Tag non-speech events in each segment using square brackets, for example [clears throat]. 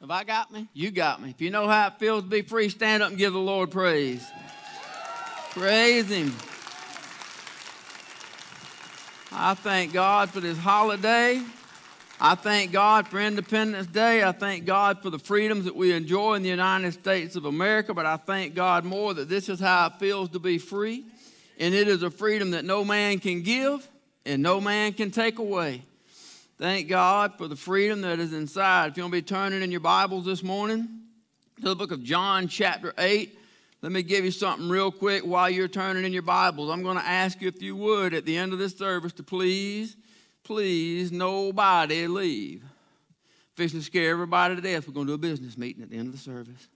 Have I got me? You got me. If you know how it feels to be free, stand up and give the Lord praise. Praise Him. I thank God for this holiday. I thank God for Independence Day. I thank God for the freedoms that we enjoy in the United States of America, but I thank God more that this is how it feels to be free. And it is a freedom that no man can give and no man can take away. Thank God for the freedom that is inside. If you want to be turning in your Bibles this morning to the book of John, chapter 8, let me give you something real quick while you're turning in your Bibles. I'm going to ask you, if you would, at the end of this service, to please, please, nobody leave. Fishing to scare everybody to death. We're going to do a business meeting at the end of the service.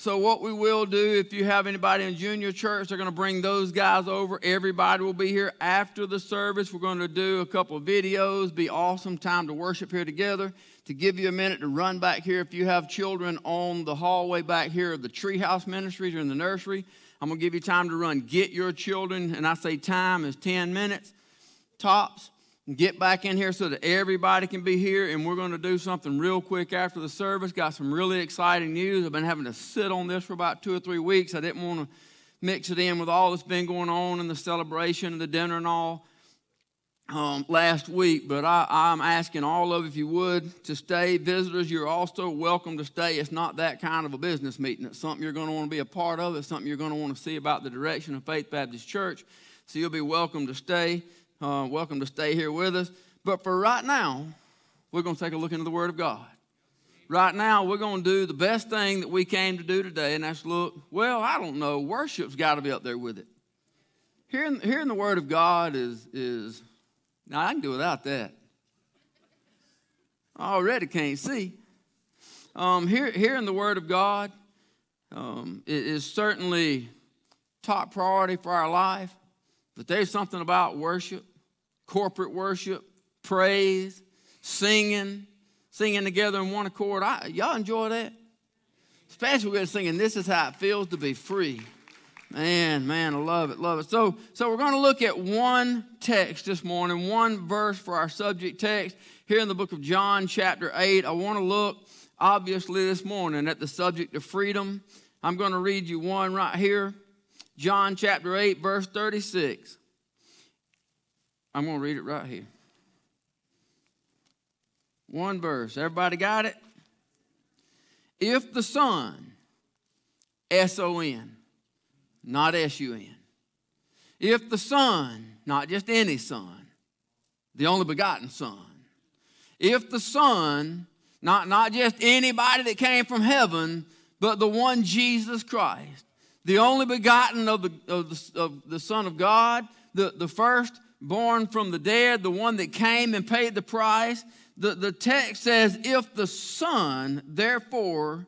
So, what we will do, if you have anybody in junior church, they're going to bring those guys over. Everybody will be here after the service. We're going to do a couple of videos. Be awesome time to worship here together. To give you a minute to run back here, if you have children on the hallway back here of the Treehouse Ministries or in the nursery, I'm going to give you time to run. Get your children, and I say time is 10 minutes tops get back in here so that everybody can be here. And we're going to do something real quick after the service. Got some really exciting news. I've been having to sit on this for about two or three weeks. I didn't want to mix it in with all that's been going on and the celebration and the dinner and all um, last week. But I, I'm asking all of you, if you would, to stay. Visitors, you're also welcome to stay. It's not that kind of a business meeting. It's something you're going to want to be a part of. It's something you're going to want to see about the direction of Faith Baptist Church. So you'll be welcome to stay uh, welcome to stay here with us. But for right now, we're going to take a look into the Word of God. Right now, we're going to do the best thing that we came to do today, and that's look, well, I don't know, worship's got to be up there with it. Hearing, hearing the Word of God is, is, now I can do without that. I already can't see. Um, hear, hearing the Word of God um, is certainly top priority for our life. But there's something about worship, corporate worship, praise, singing, singing together in one accord. I, y'all enjoy that? Especially when singing, This is how it feels to be free. Man, man, I love it, love it. So, so we're going to look at one text this morning, one verse for our subject text here in the book of John, chapter 8. I want to look, obviously, this morning at the subject of freedom. I'm going to read you one right here John chapter 8, verse 36. I'm going to read it right here. One verse. Everybody got it? If the Son, S O N, not S U N. If the Son, not just any Son, the only begotten Son. If the Son, not, not just anybody that came from heaven, but the one Jesus Christ, the only begotten of the, of the, of the Son of God, the, the first born from the dead, the one that came and paid the price. The, the text says, If the Son, therefore,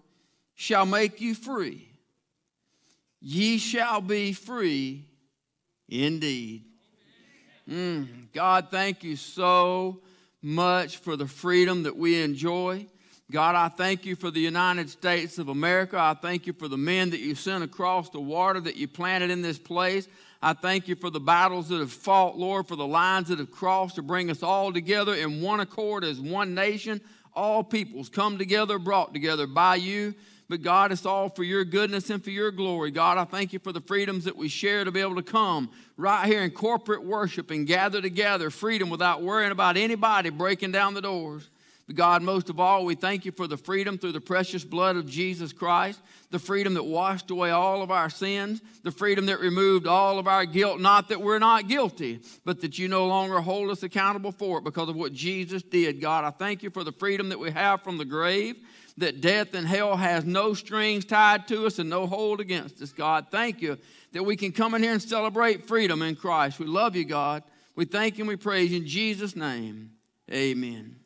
shall make you free, ye shall be free indeed. Mm, God, thank you so much for the freedom that we enjoy. God, I thank you for the United States of America. I thank you for the men that you sent across the water that you planted in this place. I thank you for the battles that have fought, Lord, for the lines that have crossed to bring us all together in one accord as one nation. All peoples come together, brought together by you. But God, it's all for your goodness and for your glory. God, I thank you for the freedoms that we share to be able to come right here in corporate worship and gather together, freedom without worrying about anybody breaking down the doors. God, most of all, we thank you for the freedom through the precious blood of Jesus Christ, the freedom that washed away all of our sins, the freedom that removed all of our guilt. Not that we're not guilty, but that you no longer hold us accountable for it because of what Jesus did. God, I thank you for the freedom that we have from the grave, that death and hell has no strings tied to us and no hold against us. God, thank you that we can come in here and celebrate freedom in Christ. We love you, God. We thank you and we praise you in Jesus' name. Amen.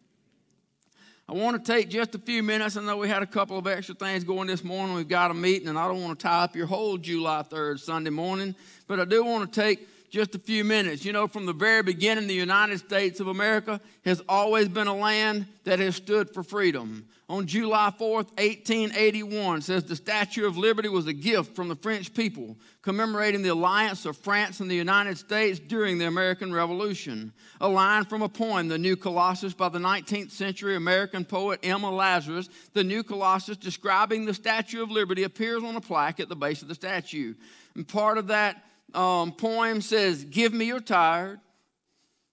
I want to take just a few minutes. I know we had a couple of extra things going this morning. We've got a meeting, and I don't want to tie up your whole July 3rd Sunday morning, but I do want to take just a few minutes. You know, from the very beginning, the United States of America has always been a land that has stood for freedom. On July 4th, 1881, says the Statue of Liberty was a gift from the French people, commemorating the alliance of France and the United States during the American Revolution. A line from a poem, The New Colossus, by the 19th century American poet Emma Lazarus. The New Colossus, describing the Statue of Liberty, appears on a plaque at the base of the statue. And part of that um, poem says, Give me your tired,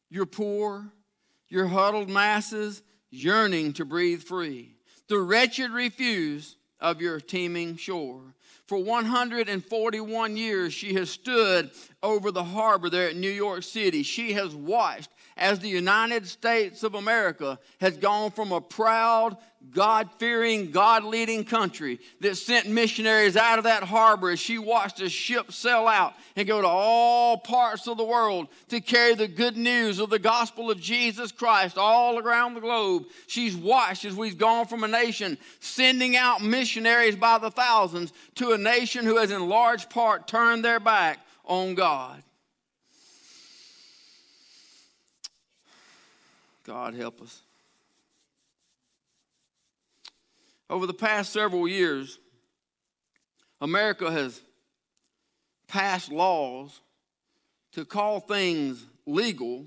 your poor, your huddled masses yearning to breathe free. The wretched refuse of your teeming shore. For 141 years, she has stood over the harbor there at New York City. She has watched as the United States of America has gone from a proud, God fearing, God leading country that sent missionaries out of that harbor as she watched a ship sail out and go to all parts of the world to carry the good news of the gospel of Jesus Christ all around the globe. She's watched as we've gone from a nation sending out missionaries by the thousands to a nation who has in large part turned their back on God. God help us. Over the past several years, America has passed laws to call things legal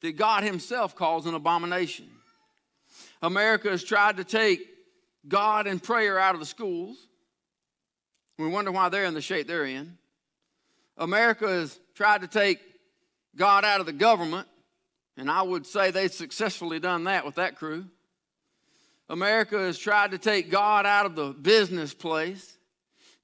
that God Himself calls an abomination. America has tried to take God and prayer out of the schools. We wonder why they're in the shape they're in. America has tried to take God out of the government and I would say they've successfully done that with that crew. America has tried to take God out of the business place.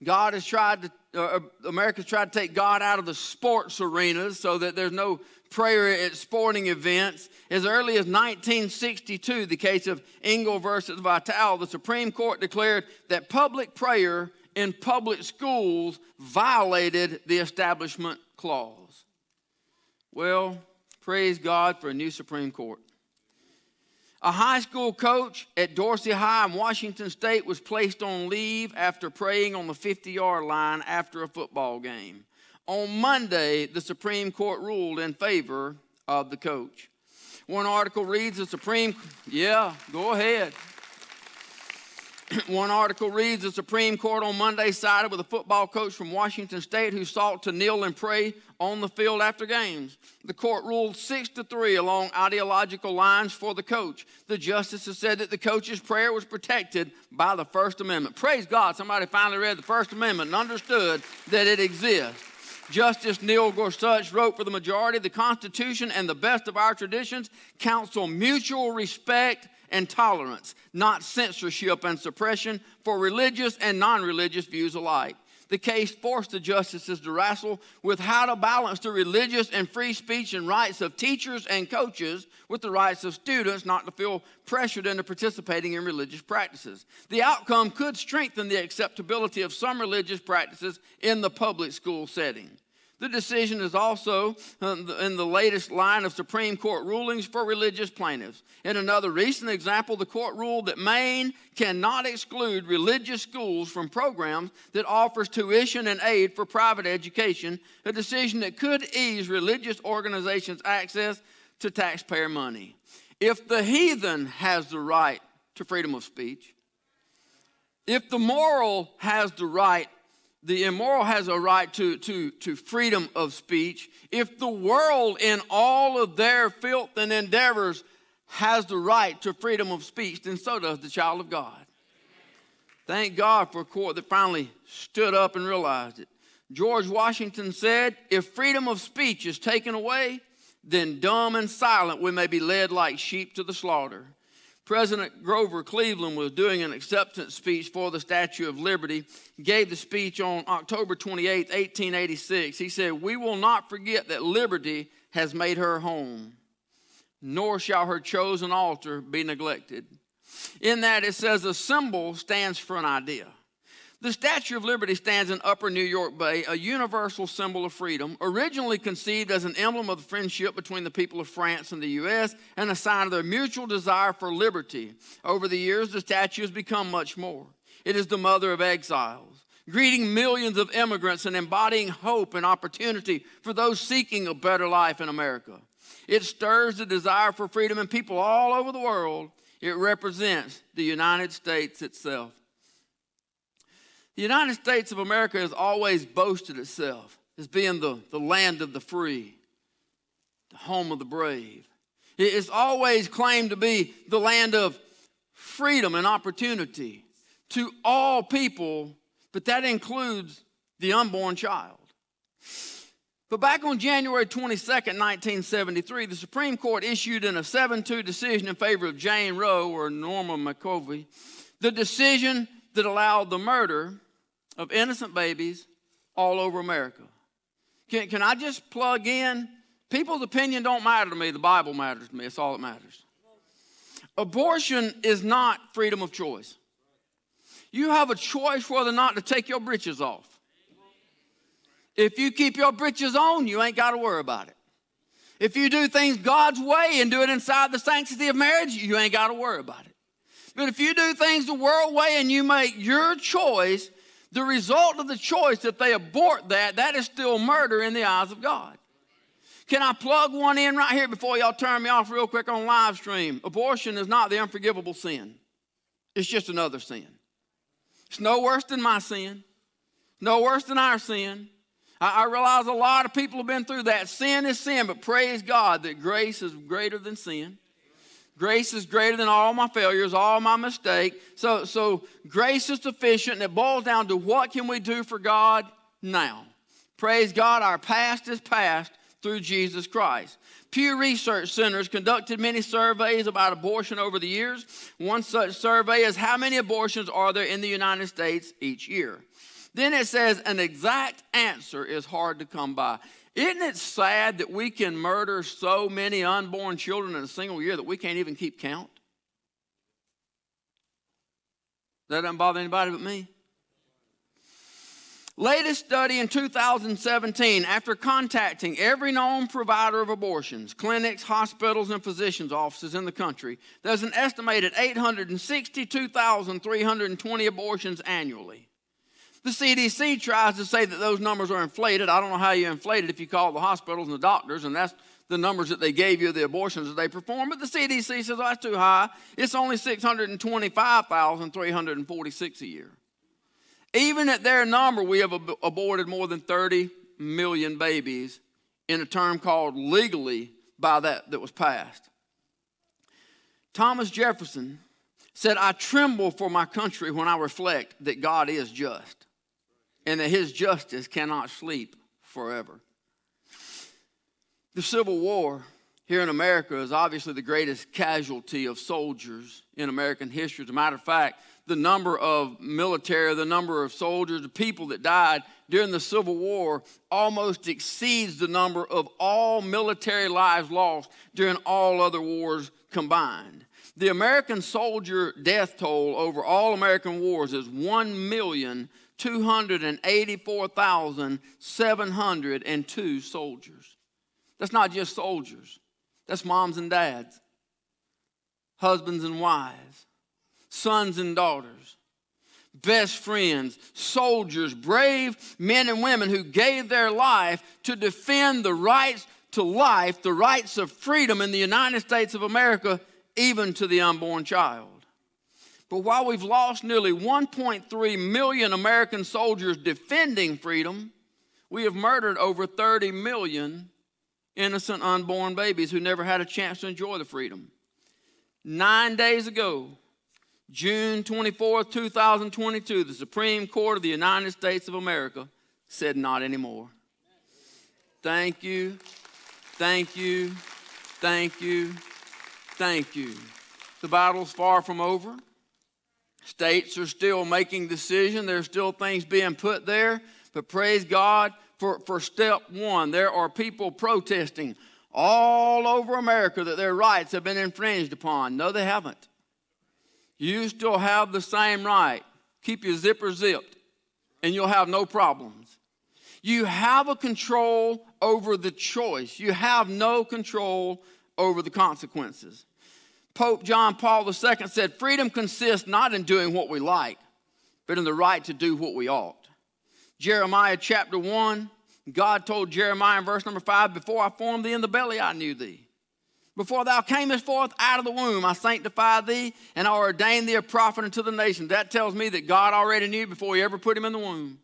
God has tried to, uh, America's tried to take God out of the sports arenas so that there's no prayer at sporting events. As early as 1962, the case of Engel versus Vitale, the Supreme Court declared that public prayer in public schools violated the Establishment Clause. Well, Praise God for a new Supreme Court. A high school coach at Dorsey High in Washington State was placed on leave after praying on the 50 yard line after a football game. On Monday, the Supreme Court ruled in favor of the coach. One article reads the Supreme, yeah, go ahead. [clears throat] One article reads the Supreme Court on Monday sided with a football coach from Washington State who sought to kneel and pray on the field after games. The court ruled six to three along ideological lines for the coach. The justices said that the coach's prayer was protected by the First Amendment. Praise God, somebody finally read the First Amendment and understood that it exists. Justice Neil Gorsuch wrote for the majority the Constitution and the best of our traditions counsel mutual respect and tolerance, not censorship and suppression for religious and non religious views alike. The case forced the justices to wrestle with how to balance the religious and free speech and rights of teachers and coaches with the rights of students not to feel pressured into participating in religious practices. The outcome could strengthen the acceptability of some religious practices in the public school setting. The decision is also uh, in the latest line of Supreme Court rulings for religious plaintiffs. In another recent example, the court ruled that Maine cannot exclude religious schools from programs that offers tuition and aid for private education, a decision that could ease religious organizations' access to taxpayer money. If the heathen has the right to freedom of speech, if the moral has the right the immoral has a right to, to, to freedom of speech. If the world, in all of their filth and endeavors, has the right to freedom of speech, then so does the child of God. Thank God for a court that finally stood up and realized it. George Washington said, If freedom of speech is taken away, then dumb and silent we may be led like sheep to the slaughter. President Grover Cleveland was doing an acceptance speech for the Statue of Liberty. He gave the speech on October 28, 1886. He said, We will not forget that liberty has made her home, nor shall her chosen altar be neglected. In that, it says a symbol stands for an idea. The Statue of Liberty stands in Upper New York Bay, a universal symbol of freedom, originally conceived as an emblem of the friendship between the people of France and the U.S. and a sign of their mutual desire for liberty. Over the years, the statue has become much more. It is the mother of exiles. greeting millions of immigrants and embodying hope and opportunity for those seeking a better life in America. It stirs the desire for freedom in people all over the world. It represents the United States itself. The United States of America has always boasted itself as being the, the land of the free, the home of the brave. It's always claimed to be the land of freedom and opportunity to all people, but that includes the unborn child. But back on January 22nd, 1973, the Supreme Court issued in a 7 2 decision in favor of Jane Roe or Norma McCorvey the decision that allowed the murder of innocent babies all over America. Can, can I just plug in? People's opinion don't matter to me. The Bible matters to me. It's all that matters. Abortion is not freedom of choice. You have a choice whether or not to take your britches off. If you keep your britches on, you ain't got to worry about it. If you do things God's way and do it inside the sanctity of marriage, you ain't got to worry about it. But if you do things the world way and you make your choice, the result of the choice, if they abort that, that is still murder in the eyes of God. Can I plug one in right here before y'all turn me off real quick on live stream? Abortion is not the unforgivable sin, it's just another sin. It's no worse than my sin, no worse than our sin. I, I realize a lot of people have been through that. Sin is sin, but praise God that grace is greater than sin. Grace is greater than all my failures, all my mistakes. So, so grace is sufficient, and it boils down to what can we do for God now? Praise God, our past is past through Jesus Christ. Pew Research Centers conducted many surveys about abortion over the years. One such survey is how many abortions are there in the United States each year? Then it says an exact answer is hard to come by. Isn't it sad that we can murder so many unborn children in a single year that we can't even keep count? That doesn't bother anybody but me. Latest study in 2017, after contacting every known provider of abortions, clinics, hospitals, and physicians' offices in the country, there's an estimated 862,320 abortions annually. The CDC tries to say that those numbers are inflated. I don't know how you inflate it if you call the hospitals and the doctors, and that's the numbers that they gave you, the abortions that they perform. But the CDC says oh, that's too high. It's only 625,346 a year. Even at their number, we have ab- aborted more than 30 million babies in a term called legally by that that was passed. Thomas Jefferson said, I tremble for my country when I reflect that God is just and that his justice cannot sleep forever. The Civil War here in America is obviously the greatest casualty of soldiers in American history. As a matter of fact, the number of military, the number of soldiers, the people that died during the Civil War almost exceeds the number of all military lives lost during all other wars combined. The American soldier death toll over all American wars is 1 million 284,702 soldiers. That's not just soldiers, that's moms and dads, husbands and wives, sons and daughters, best friends, soldiers, brave men and women who gave their life to defend the rights to life, the rights of freedom in the United States of America, even to the unborn child. But while we've lost nearly 1.3 million American soldiers defending freedom, we have murdered over 30 million innocent unborn babies who never had a chance to enjoy the freedom. Nine days ago, June 24, 2022, the Supreme Court of the United States of America said not anymore. Thank you, thank you, thank you, thank you. The battle's far from over. States are still making decisions. There's still things being put there. But praise God for, for step one. There are people protesting all over America that their rights have been infringed upon. No, they haven't. You still have the same right. Keep your zipper zipped, and you'll have no problems. You have a control over the choice, you have no control over the consequences. Pope John Paul II said, Freedom consists not in doing what we like, but in the right to do what we ought. Jeremiah chapter 1, God told Jeremiah in verse number 5 Before I formed thee in the belly, I knew thee. Before thou camest forth out of the womb, I sanctified thee, and I ordained thee a prophet unto the nations. That tells me that God already knew before he ever put him in the womb.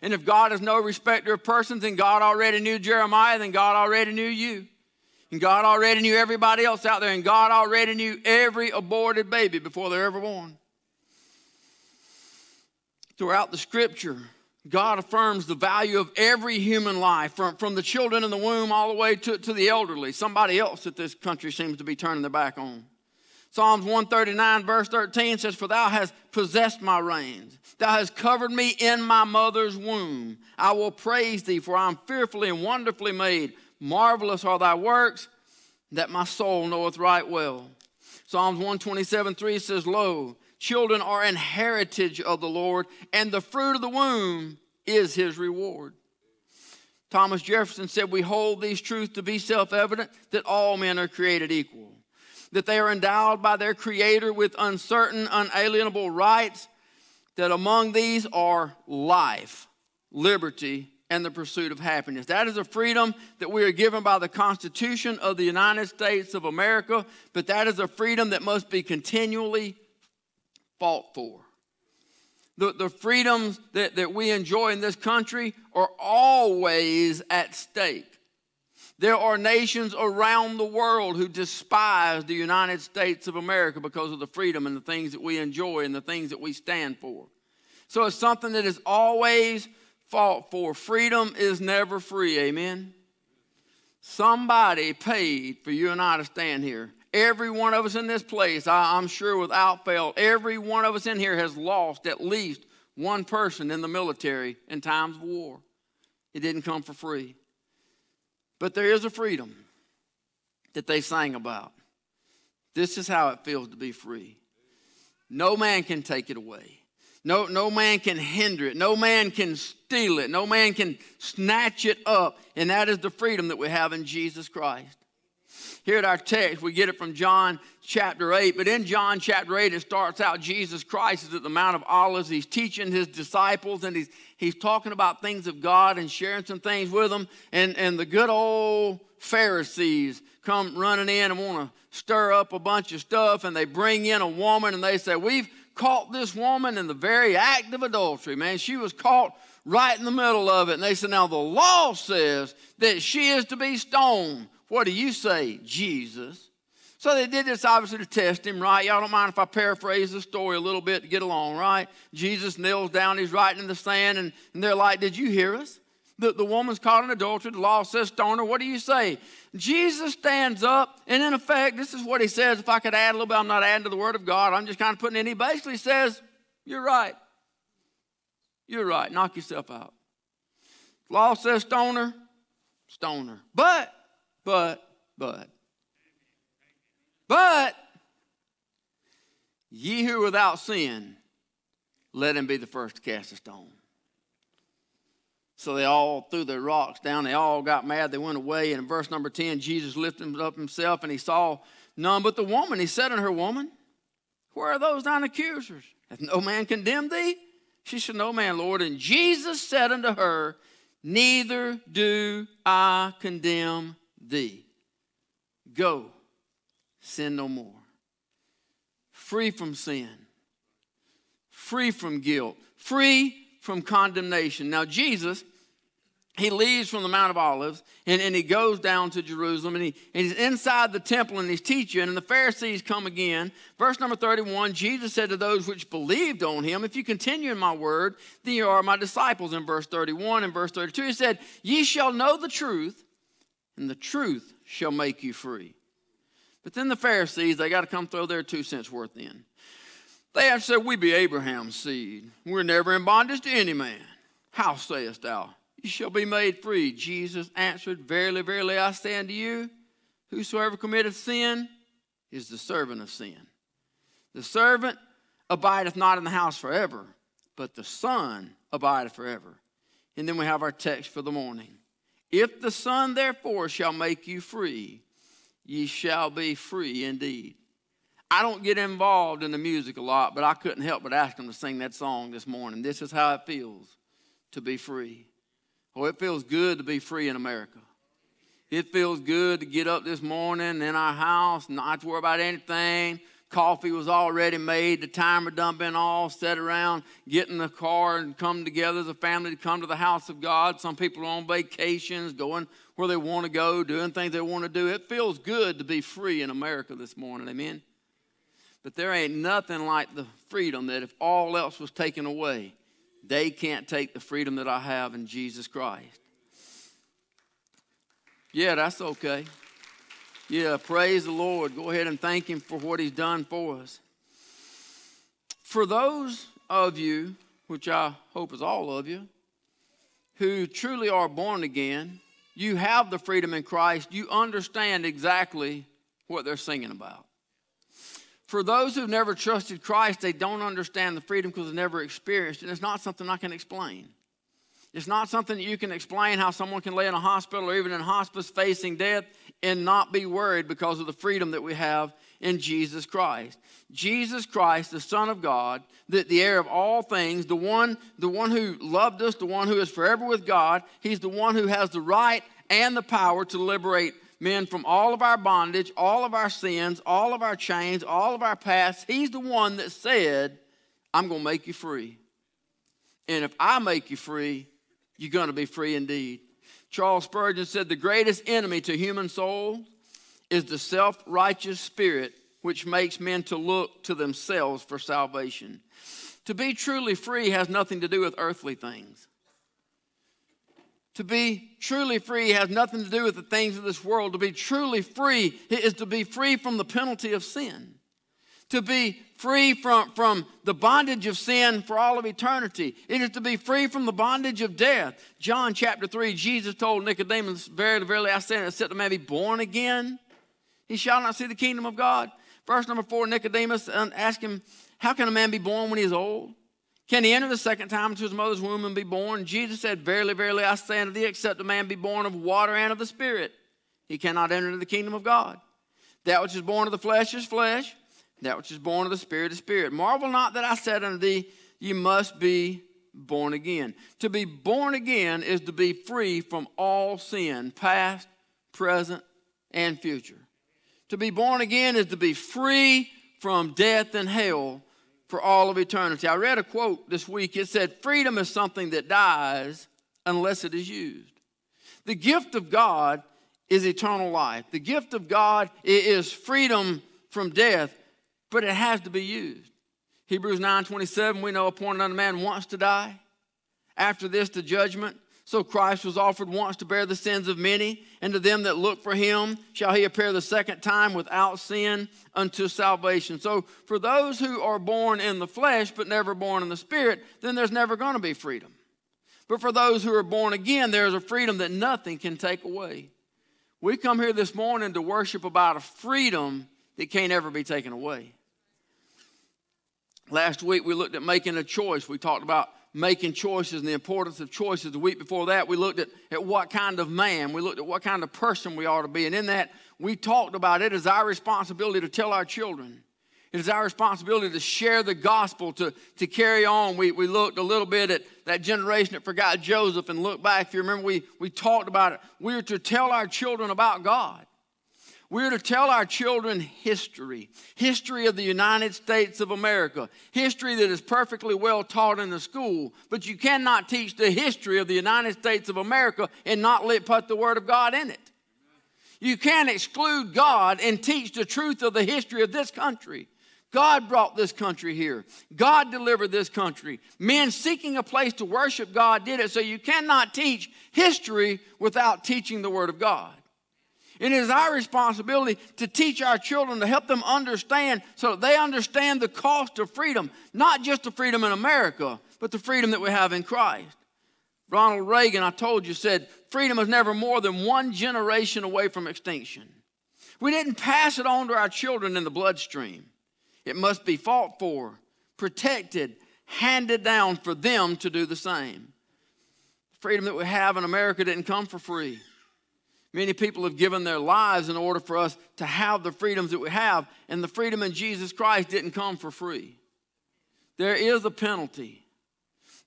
And if God is no respecter of persons, then God already knew Jeremiah, then God already knew you. And God already knew everybody else out there, and God already knew every aborted baby before they're ever born. Throughout the scripture, God affirms the value of every human life, from, from the children in the womb all the way to, to the elderly, somebody else that this country seems to be turning their back on. Psalms 139, verse 13 says, For thou hast possessed my reins. Thou hast covered me in my mother's womb. I will praise thee, for I am fearfully and wonderfully made. Marvelous are thy works, that my soul knoweth right well. Psalms 127, 3 says, Lo, Children are an heritage of the Lord, and the fruit of the womb is his reward. Thomas Jefferson said, We hold these truths to be self evident that all men are created equal, that they are endowed by their Creator with uncertain, unalienable rights, that among these are life, liberty, and the pursuit of happiness. That is a freedom that we are given by the Constitution of the United States of America, but that is a freedom that must be continually fought for. The, the freedoms that, that we enjoy in this country are always at stake. There are nations around the world who despise the United States of America because of the freedom and the things that we enjoy and the things that we stand for. So it's something that is always fought for. Freedom is never free, amen? Somebody paid for you and I to stand here. Every one of us in this place, I, am sure without fail, every one of us in here has lost at least one person in the military in times of war. It didn't come for free. But there is a freedom that they sang about. This is how it feels to be free. No man can take it away. No, no man can hinder it. No man can steal it. No man can snatch it up. And that is the freedom that we have in Jesus Christ. Here at our text, we get it from John chapter 8. But in John chapter 8, it starts out Jesus Christ is at the Mount of Olives. He's teaching his disciples and he's, he's talking about things of God and sharing some things with them. And, and the good old Pharisees come running in and want to stir up a bunch of stuff. And they bring in a woman and they say, We've caught this woman in the very act of adultery, man. She was caught right in the middle of it. And they said, Now the law says that she is to be stoned. What do you say, Jesus? So they did this obviously to test him, right? Y'all don't mind if I paraphrase the story a little bit to get along, right? Jesus kneels down, he's writing in the sand, and, and they're like, Did you hear us? The, the woman's caught in adultery, the law says stone her. What do you say? Jesus stands up, and in effect, this is what he says. If I could add a little bit, I'm not adding to the word of God, I'm just kind of putting in. He basically says, You're right. You're right. Knock yourself out. The Law says stone her, stone her. But but, but, but, ye who are without sin, let him be the first to cast a stone. So they all threw their rocks down. They all got mad. They went away. And in verse number 10, Jesus lifted up himself and he saw none but the woman. He said unto her, Woman, where are those thine accusers? Hath no man condemned thee? She said, No man, Lord. And Jesus said unto her, Neither do I condemn thee. Go, sin no more. Free from sin, free from guilt, free from condemnation. Now, Jesus, he leaves from the Mount of Olives and, and he goes down to Jerusalem and, he, and he's inside the temple and he's teaching, and the Pharisees come again. Verse number 31 Jesus said to those which believed on him, If you continue in my word, then you are my disciples. In verse 31 and verse 32, he said, Ye shall know the truth, and the truth shall make you free. But then the Pharisees, they got to come throw their two cents worth in. They have said, We be Abraham's seed. We're never in bondage to any man. How sayest thou? You shall be made free. Jesus answered, Verily, verily, I say unto you, whosoever committeth sin is the servant of sin. The servant abideth not in the house forever, but the Son abideth forever. And then we have our text for the morning. If the Son therefore shall make you free, ye shall be free indeed. I don't get involved in the music a lot, but I couldn't help but ask them to sing that song this morning. This is how it feels to be free. Oh, it feels good to be free in America. It feels good to get up this morning in our house, not to worry about anything. Coffee was already made, the timer done been all set around, get in the car and come together as a family to come to the house of God. Some people are on vacations, going where they want to go, doing things they want to do. It feels good to be free in America this morning, amen? But there ain't nothing like the freedom that if all else was taken away, they can't take the freedom that I have in Jesus Christ. Yeah, that's okay. Yeah, praise the Lord. Go ahead and thank Him for what He's done for us. For those of you, which I hope is all of you, who truly are born again, you have the freedom in Christ, you understand exactly what they're singing about. For those who've never trusted Christ, they don't understand the freedom because they've never experienced it. And it's not something I can explain. It's not something that you can explain how someone can lay in a hospital or even in hospice facing death and not be worried because of the freedom that we have in Jesus Christ. Jesus Christ, the Son of God, the, the heir of all things, the one, the one who loved us, the one who is forever with God, he's the one who has the right and the power to liberate men from all of our bondage, all of our sins, all of our chains, all of our past. He's the one that said, I'm going to make you free. And if I make you free, you're going to be free indeed. Charles Spurgeon said, The greatest enemy to human souls is the self righteous spirit which makes men to look to themselves for salvation. To be truly free has nothing to do with earthly things. To be truly free has nothing to do with the things of this world. To be truly free is to be free from the penalty of sin to be free from, from the bondage of sin for all of eternity. It is to be free from the bondage of death. John chapter 3, Jesus told Nicodemus, Verily, verily, I say, except a man be born again, he shall not see the kingdom of God. Verse number 4, Nicodemus uh, asked him, How can a man be born when he is old? Can he enter the second time into his mother's womb and be born? Jesus said, Verily, verily, I say unto thee, except a man be born of water and of the Spirit, he cannot enter into the kingdom of God. That which is born of the flesh is flesh that which is born of the Spirit is spirit. Marvel not that I said unto thee, You must be born again. To be born again is to be free from all sin, past, present, and future. To be born again is to be free from death and hell for all of eternity. I read a quote this week. It said, Freedom is something that dies unless it is used. The gift of God is eternal life. The gift of God is freedom from death but it has to be used. Hebrews 9 27, we know appointed unto man wants to die. After this, the judgment. So Christ was offered once to bear the sins of many, and to them that look for him shall he appear the second time without sin unto salvation. So for those who are born in the flesh but never born in the spirit, then there's never going to be freedom. But for those who are born again, there's a freedom that nothing can take away. We come here this morning to worship about a freedom that can't ever be taken away. Last week we looked at making a choice. We talked about making choices and the importance of choices. The week before that, we looked at, at what kind of man, we looked at what kind of person we ought to be. And in that, we talked about it as our responsibility to tell our children. It is our responsibility to share the gospel, to, to carry on. We, we looked a little bit at that generation that forgot Joseph and look back. If you remember, we, we talked about it. We are to tell our children about God. We're to tell our children history, history of the United States of America, history that is perfectly well taught in the school. But you cannot teach the history of the United States of America and not let, put the Word of God in it. You can't exclude God and teach the truth of the history of this country. God brought this country here. God delivered this country. Men seeking a place to worship God did it. So you cannot teach history without teaching the Word of God. It is our responsibility to teach our children to help them understand so that they understand the cost of freedom, not just the freedom in America, but the freedom that we have in Christ. Ronald Reagan, I told you, said freedom is never more than one generation away from extinction. We didn't pass it on to our children in the bloodstream. It must be fought for, protected, handed down for them to do the same. The freedom that we have in America didn't come for free. Many people have given their lives in order for us to have the freedoms that we have, and the freedom in Jesus Christ didn't come for free. There is a penalty.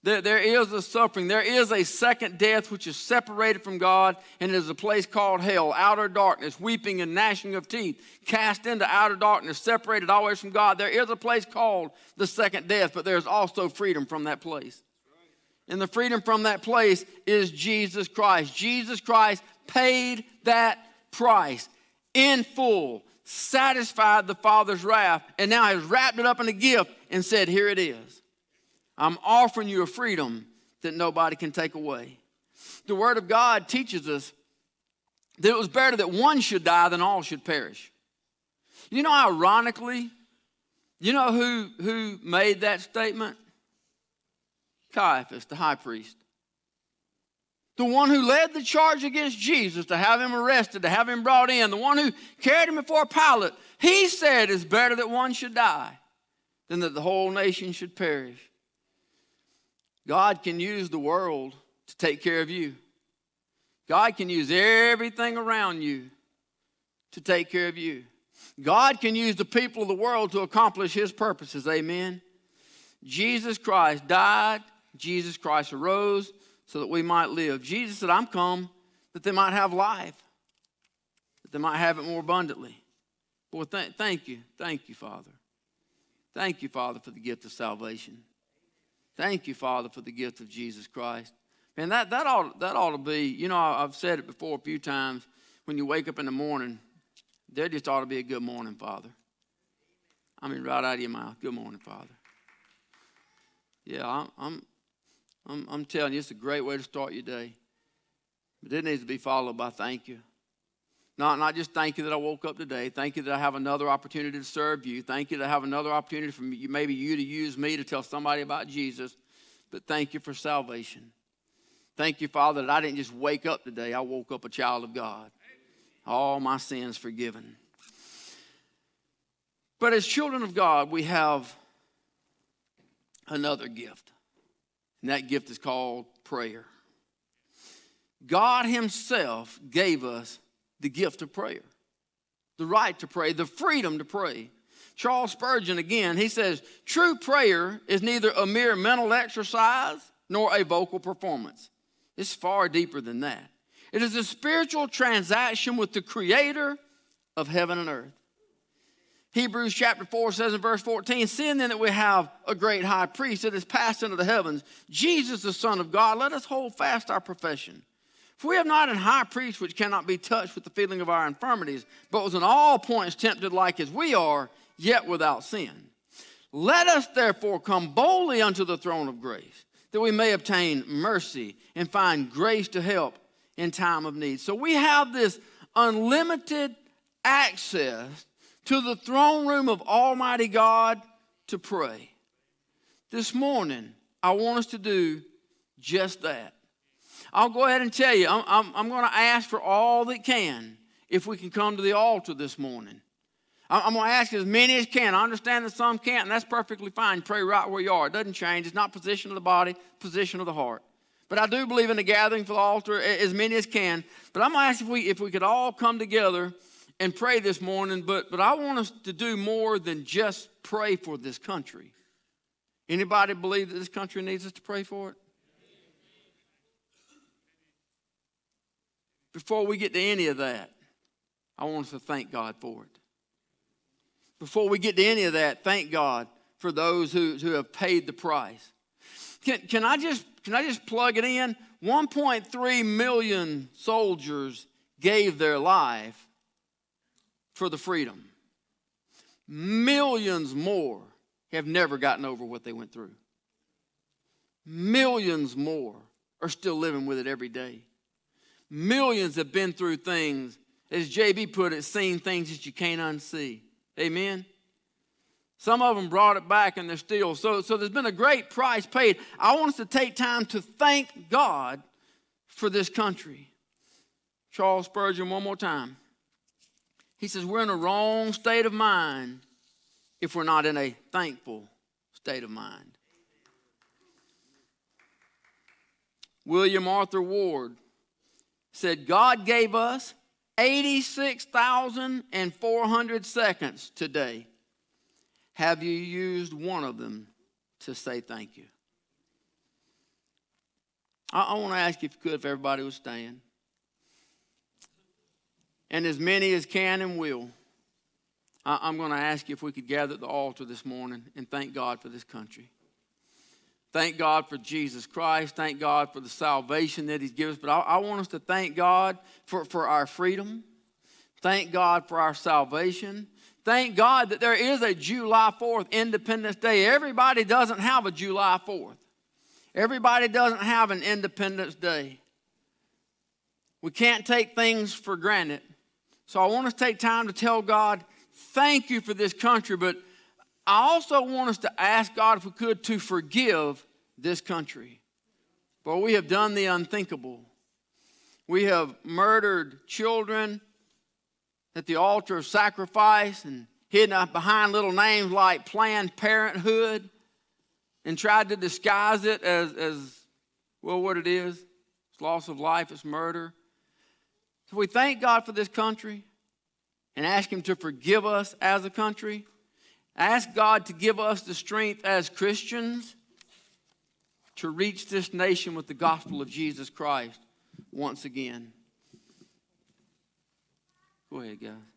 There, there is a suffering. There is a second death which is separated from God, and it is a place called hell, outer darkness, weeping and gnashing of teeth, cast into outer darkness, separated always from God. There is a place called the second death, but there's also freedom from that place. And the freedom from that place is Jesus Christ. Jesus Christ paid that price in full, satisfied the Father's wrath, and now has wrapped it up in a gift and said, Here it is. I'm offering you a freedom that nobody can take away. The Word of God teaches us that it was better that one should die than all should perish. You know, ironically, you know who, who made that statement? Caiaphas, the high priest. The one who led the charge against Jesus to have him arrested, to have him brought in, the one who carried him before Pilate, he said it's better that one should die than that the whole nation should perish. God can use the world to take care of you. God can use everything around you to take care of you. God can use the people of the world to accomplish his purposes. Amen. Jesus Christ died, Jesus Christ arose so that we might live. Jesus said, I'm come that they might have life, that they might have it more abundantly. Boy, th- thank you. Thank you, Father. Thank you, Father, for the gift of salvation. Thank you, Father, for the gift of Jesus Christ. Man, that, that, ought, that ought to be, you know, I've said it before a few times. When you wake up in the morning, there just ought to be a good morning, Father. I mean, right out of your mouth. Good morning, Father. Yeah, I'm, I'm, I'm, I'm telling you, it's a great way to start your day. But it needs to be followed by thank you. Not, not just thank you that I woke up today. Thank you that I have another opportunity to serve you. Thank you that I have another opportunity for you, maybe you to use me to tell somebody about Jesus. But thank you for salvation. Thank you, Father, that I didn't just wake up today. I woke up a child of God. All my sins forgiven. But as children of God, we have another gift. And that gift is called prayer. God Himself gave us the gift of prayer, the right to pray, the freedom to pray. Charles Spurgeon, again, he says, True prayer is neither a mere mental exercise nor a vocal performance. It's far deeper than that. It is a spiritual transaction with the Creator of heaven and earth. Hebrews chapter 4 says in verse 14, Seeing then that we have a great high priest that has passed into the heavens, Jesus the Son of God, let us hold fast our profession. For we have not an high priest which cannot be touched with the feeling of our infirmities, but was in all points tempted like as we are, yet without sin. Let us therefore come boldly unto the throne of grace, that we may obtain mercy and find grace to help in time of need. So we have this unlimited access to the throne room of Almighty God to pray. This morning, I want us to do just that. I'll go ahead and tell you, I'm, I'm, I'm going to ask for all that can if we can come to the altar this morning. I'm going to ask as many as can. I understand that some can't, and that's perfectly fine. Pray right where you are. It doesn't change. It's not position of the body, position of the heart. But I do believe in the gathering for the altar, as many as can. But I'm going to ask if we, if we could all come together and pray this morning. But, but I want us to do more than just pray for this country. Anybody believe that this country needs us to pray for it? Before we get to any of that, I want us to thank God for it. Before we get to any of that, thank God for those who, who have paid the price. Can, can, I just, can I just plug it in? 1.3 million soldiers gave their life for the freedom. Millions more have never gotten over what they went through. Millions more are still living with it every day. Millions have been through things, as JB put it, seen things that you can't unsee. Amen. Some of them brought it back and they're still. So, so there's been a great price paid. I want us to take time to thank God for this country. Charles Spurgeon, one more time. He says, We're in a wrong state of mind if we're not in a thankful state of mind. William Arthur Ward said, God gave us 86,400 seconds today. Have you used one of them to say thank you? I, I want to ask you if you could, if everybody would stand. And as many as can and will, I, I'm going to ask you if we could gather at the altar this morning and thank God for this country. Thank God for Jesus Christ. Thank God for the salvation that He's given us. But I, I, want us to thank God for, for our freedom. Thank God for our salvation. Thank God that there is a July 4th Independence Day. Everybody doesn't have a July 4th, everybody doesn't have an Independence Day. We can't take things for granted. So I want us to take time to tell God, thank you for this country, but I also want us to ask God, if we could, to forgive this country. For we have done the unthinkable. We have murdered children at the altar of sacrifice and hidden up behind little names like Planned Parenthood and tried to disguise it as, as well, what it is it's loss of life, it's murder. So we thank God for this country and ask Him to forgive us as a country. Ask God to give us the strength as Christians to reach this nation with the gospel of Jesus Christ once again. Go ahead, guys.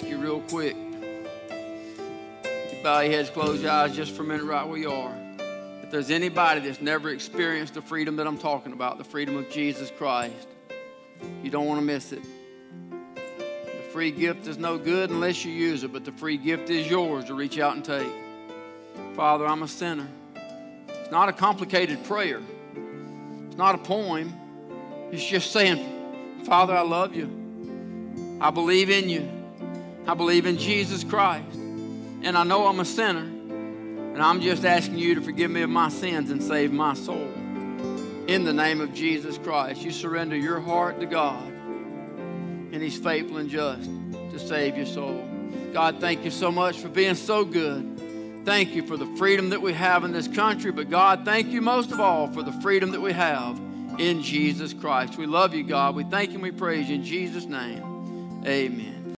ask you real quick. You bow your heads, close your eyes just for a minute, right where you are. If there's anybody that's never experienced the freedom that I'm talking about, the freedom of Jesus Christ, you don't want to miss it. The free gift is no good unless you use it, but the free gift is yours to reach out and take. Father, I'm a sinner. It's not a complicated prayer, it's not a poem. It's just saying, Father, I love you. I believe in you. I believe in Jesus Christ. And I know I'm a sinner. And I'm just asking you to forgive me of my sins and save my soul. In the name of Jesus Christ, you surrender your heart to God. And He's faithful and just to save your soul. God, thank you so much for being so good. Thank you for the freedom that we have in this country. But God, thank you most of all for the freedom that we have in Jesus Christ. We love you, God. We thank you and we praise you in Jesus' name. Amen.